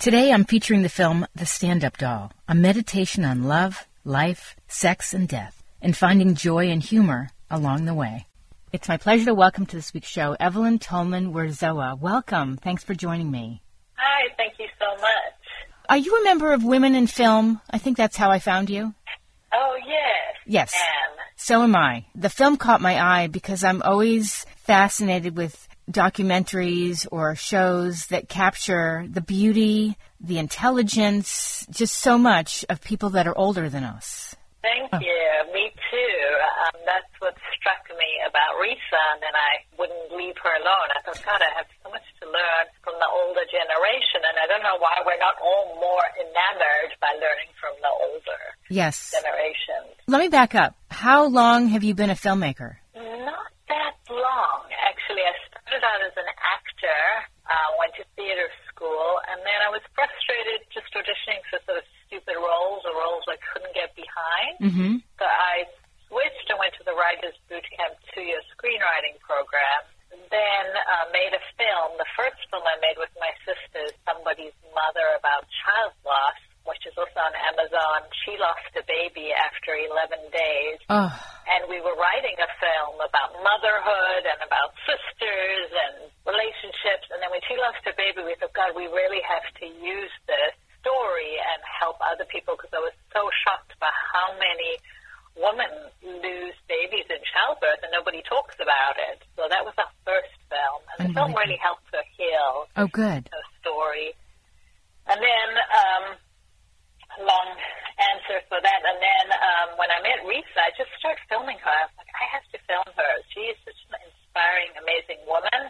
Today I'm featuring the film The Stand Up Doll, a meditation on love, life, sex, and death, and finding joy and humor along the way. It's my pleasure to welcome to this week's show Evelyn Tolman Werzowa. Welcome. Thanks for joining me. Hi, thank you so much. Are you a member of Women in Film? I think that's how I found you. Oh, yes. Yes. Anne. So am I. The film caught my eye because I'm always fascinated with documentaries or shows that capture the beauty, the intelligence, just so much of people that are older than us. Thank you. Me too. Um, that's what struck me about Risa, and then I wouldn't leave her alone. I thought, God, I have so much to learn from the older generation, and I don't know why we're not all more enamored by learning from the older Yes. generations. Let me back up. How long have you been a filmmaker? Not that long, actually. I started out as an actor, uh, went to theater school, and then I was frustrated just auditioning for sort of stupid roles or roles I couldn't get behind. Mm-hmm. So I switched and went to the Writers Boot Camp two-year screenwriting program. Then uh, made a film. The first film I made with my sister, Somebody's Mother, about child loss, which is also on Amazon. She lost a baby after 11 days. Oh, And we were writing a film about motherhood and about sisters and relationships. And then when she lost her baby, we thought, God, we really have to use this story and help other people because I was so shocked by how many women lose babies in childbirth and nobody talks about it. So that was our first film. And the film really helped her heal oh, good. her story. And then, um, long answer for that. And then um, when I met Risa, I just started filming her. I was like, I have to film her. She is such an inspiring, amazing woman.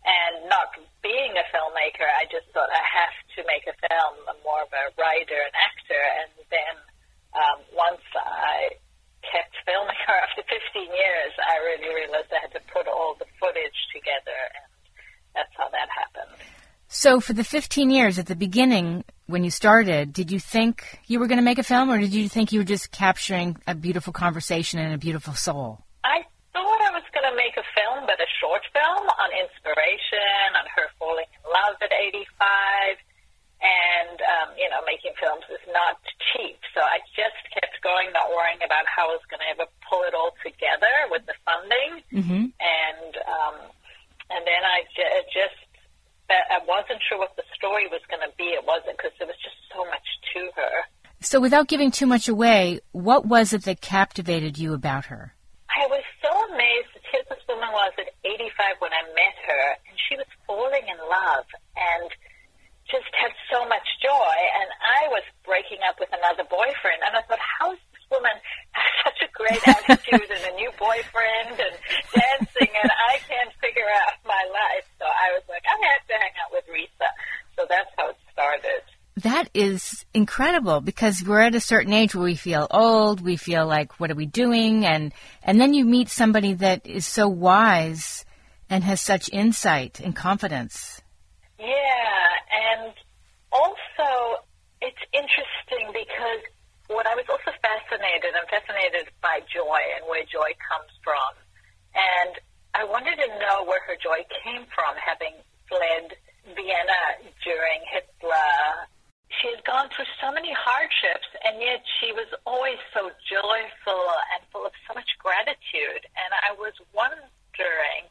And not being a filmmaker, I just thought I have to make a film. I'm more of a writer and actor. And then um, once I kept filming her after 15 years, I really realized I had to put all the footage together. And that's how that happened. So, for the 15 years at the beginning, when you started, did you think you were going to make a film, or did you think you were just capturing a beautiful conversation and a beautiful soul? I thought I was going to make a film, but a short film on inspiration, on her falling in love at 85. And, um, you know, making films is not cheap. So I just kept going, not worrying about how I was going to ever pull it all together with the funding. Mm-hmm. And, um, and then I just, I wasn't sure what the story was going to be. It wasn't because there was just so much to her. So, without giving too much away, what was it that captivated you about her? I was so amazed that here this woman was at 85 when I met her, and she was falling in love and just had so much joy. And I was breaking up with another boyfriend, and I thought, how is this woman have such a great attitude and a new boyfriend and I can't figure out my life? So I was like, I have to hang out with Risa. So that's how it started. That is incredible because we're at a certain age where we feel old, we feel like what are we doing and and then you meet somebody that is so wise and has such insight and confidence. Yeah, and also it's interesting because what I was also fascinated, I'm fascinated by joy and where joy comes from. And I wanted to know where her joy came from, having fled Vienna during Hitler. She had gone through so many hardships, and yet she was always so joyful and full of so much gratitude. And I was wondering,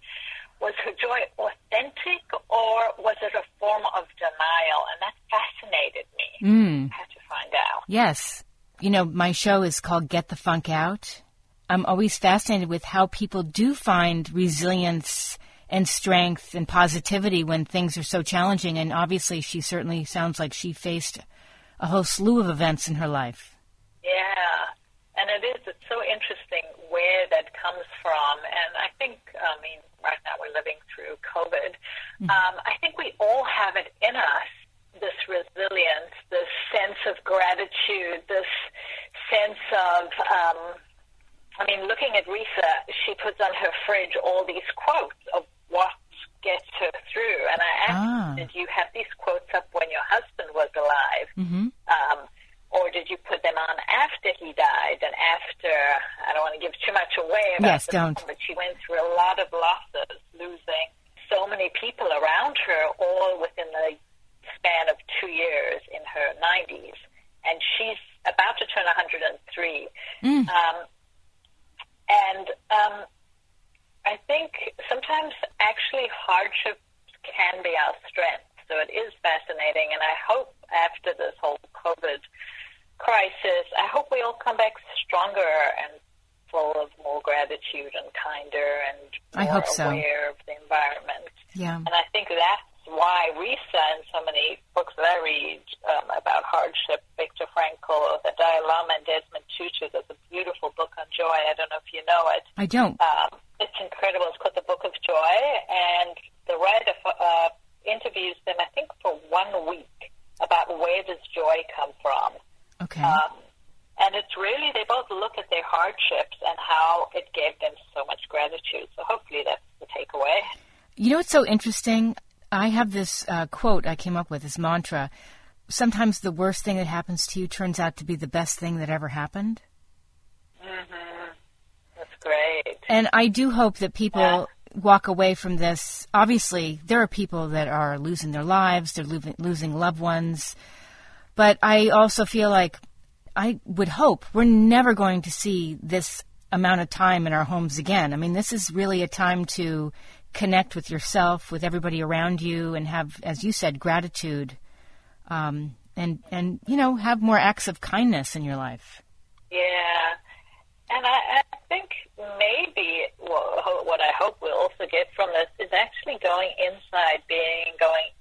was her joy authentic or was it a form of denial? And that fascinated me. Mm. I had to find out. Yes. You know, my show is called Get the Funk Out. I'm always fascinated with how people do find resilience and strength and positivity when things are so challenging. And obviously, she certainly sounds like she faced a whole slew of events in her life. Yeah, and it is. It's so interesting where that comes from. And I think, I mean, right now we're living through COVID. Um, I think we all have it in us this resilience, this sense of gratitude, this sense of, um, I mean, looking at Risa, she puts on her fridge all these quotes of what gets her through. And I asked, Ah. did you have these quotes up when your husband was alive? Mm-hmm. Um, or did you put them on after he died and after, I don't want to give too much away about Yes, the don't. but she went through a lot of losses, losing so many people around her all within the span of two years. 90s, and she's about to turn 103. Mm. Um, and um, I think sometimes actually hardships can be our strength. So it is fascinating, and I hope after this whole COVID crisis, I hope we all come back stronger and full of more gratitude and kinder and I more hope so. aware of the environment. Yeah. And I think that's why Risa and so many books that I read um, about hardship, Viktor Frankl, the Dalai Lama, and Desmond Tutu. There's a beautiful book on joy. I don't know if you know it. I don't. Um, it's incredible. It's called The Book of Joy, and the writer uh, interviews them, I think, for one week about where does joy come from. Okay. Um, and it's really, they both look at their hardships and how it gave them so much gratitude. So hopefully that's the takeaway. You know what's so interesting? I have this uh, quote I came up with, this mantra. Sometimes the worst thing that happens to you turns out to be the best thing that ever happened. That's great. And I do hope that people Yeah. walk away from this. Obviously, there are people that are losing their lives, they're lo- losing loved ones. But I also feel like I would hope we're never going to see this amount of time in our homes again. I mean, this is really a time to connect with yourself, with everybody around you, and have, as you said, gratitude, um, and and you know, have more acts of kindness in your life. Yeah. And I, I think maybe what I hope we'll also get from this is actually going inside, being going,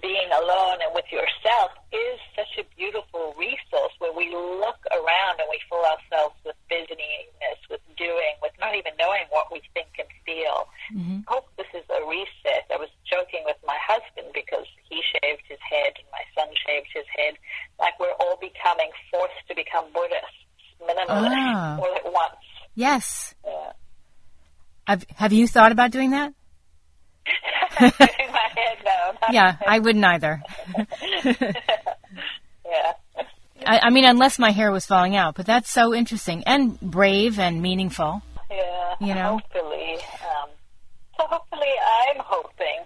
being alone and with yourself is such a beautiful resource where we look around and we fill ourselves with busyness, with doing, with not even knowing what we think and feel. I hope this is a reset. I was joking with my husband because he shaved his head and my son shaved his head. Like we're all becoming forced to become Buddhists, minimalists, Ah. all at once. Yes. Yeah. Have Have you thought about doing that? My head. Yeah, I wouldn't either. yeah. I, I mean, unless my hair was falling out, but that's so interesting and brave and meaningful. Yeah, You know? hopefully. Um, so hopefully, I'm hoping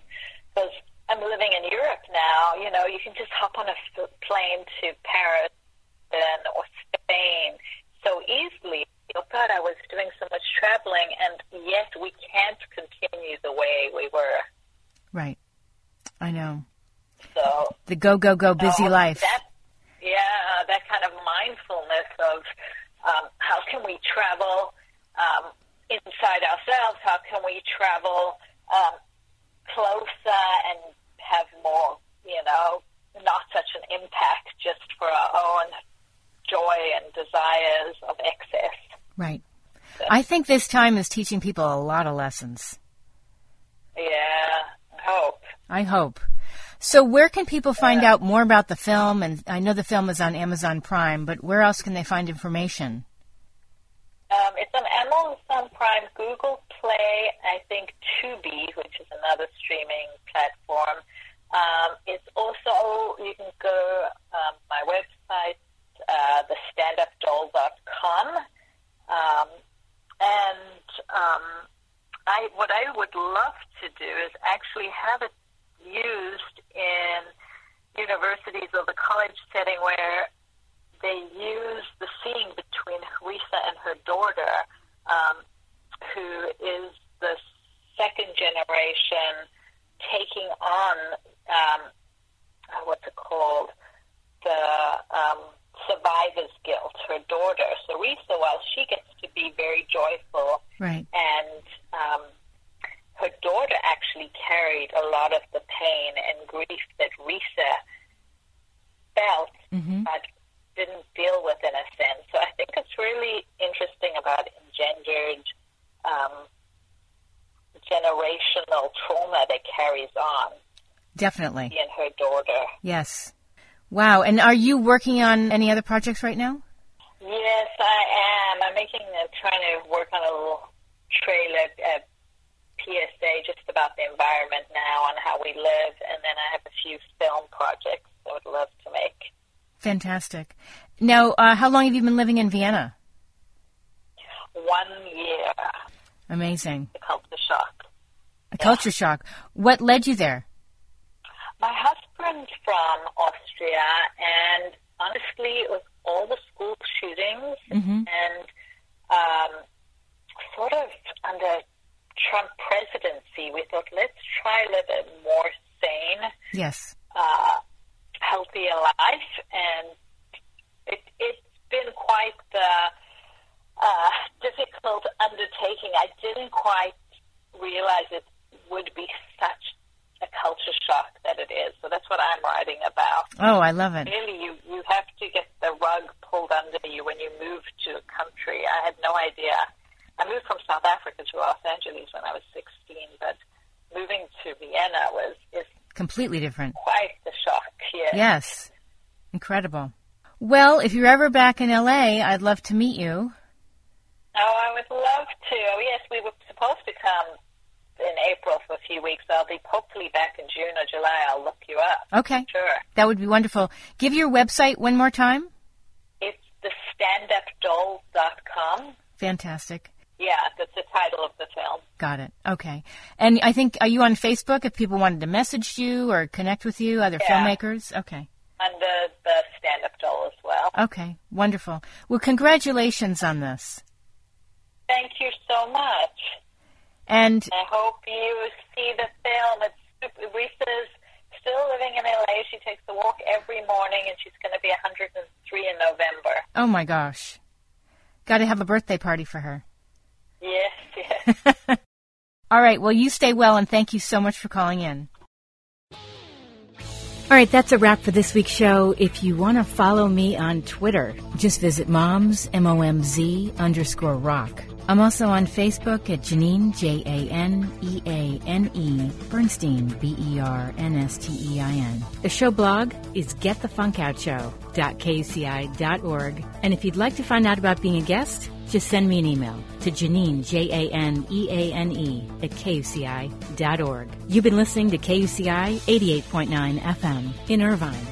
because I'm living in Europe now. You know, you can just hop on a f- plane to Paris then or Spain so easily. God, I was doing so much traveling, and yet we can't continue the way we were. Right. I know. So The go, go, go busy life. That, yeah, that kind of mindfulness of um, how can we travel um, inside ourselves? How can we travel um, closer and have more, you know, not such an impact just for our own joy and desires of excess. Right. I think this time is teaching people a lot of lessons. Yeah, I hope. I hope. So, where can people find out more about the film? And I know the film is on Amazon Prime, but where else can they find information? Um, it's on Amazon Prime, Google Play, I think Tubi, which is another streaming platform. Um, it's also, you can go um, my website, uh, thestandupdoll.com. Um, and um, I, what I would love to do is actually have it used in universities or the college setting where they use the scene between Risa and her daughter, um, who is the second generation taking on um, uh, what's it called the um, survivor's guilt. Her daughter, so Risa, while she gets to be very joyful Right. and um, her daughter actually carried a lot of the pain and grief that Risa felt, Mhm. but didn't deal with in a sense. So I think it's really interesting about engendered um, generational trauma that carries on Definitely. in her daughter. Yes. Wow. And are you working on any other projects right now? Yes, I am. I'm making, uh, trying to work on a little trailer, uh, PSA, just about the environment now and how we live, and then I have a few film projects I would love to make. Fantastic. Now, uh, how long have you been living in Vienna? One year, Amazing. the culture shock. A culture shock. What led you there? My husband's from Austria, and shootings mm-hmm. and um, sort of under Trump presidency, we thought let's try a little bit more sane, yes, uh, healthier life, and it, has been quite the uh, difficult undertaking. I didn't quite realize it would be such a culture shock that it is. So that's what I'm writing about. Oh, I love it. Really, you under you when you move to a country. I had no idea. I moved from South Africa to Los Angeles when I was 16, but moving to Vienna was is Completely different. quite the shock. Yes. Yes. Incredible. Well, if you're ever back in LA, I'd love to meet you. Oh, I would love to. Oh, yes, we were supposed to come in April for a few weeks. I'll be hopefully back in June or July. I'll look you up. Okay. Sure. That would be wonderful. Give your website one more time. The standupdolls.com. Fantastic. Yeah, that's the title of the film. Got it. Okay. And I think, are you on Facebook if people wanted to message you or connect with you, other Yeah. filmmakers? Okay. Under the stand-up doll as well. Okay. Wonderful. Well, congratulations on this. Thank you so much. And I hope you see the film. It's Risa's still living in LA. She takes a walk every morning, and she's going to be 103 in November. Oh my gosh. Got to have a birthday party for her. Yes, yes. All right. Well, you stay well and thank you so much for calling in. All right, that's a wrap for this week's show. If you want to follow me on Twitter, just visit moms, M-O-M-Z underscore rock. I'm also on Facebook at Janeane, J-A-N-E-A-N-E, Bernstein, B-E-R-N-S-T-E-I-N. The show blog is getthefunkoutshow.kuci.org. And if you'd like to find out about being a guest, just send me an email to Janeane, J-A-N-E-A-N-E, at kuci.org. You've been listening to KUCI 88.9 FM in Irvine.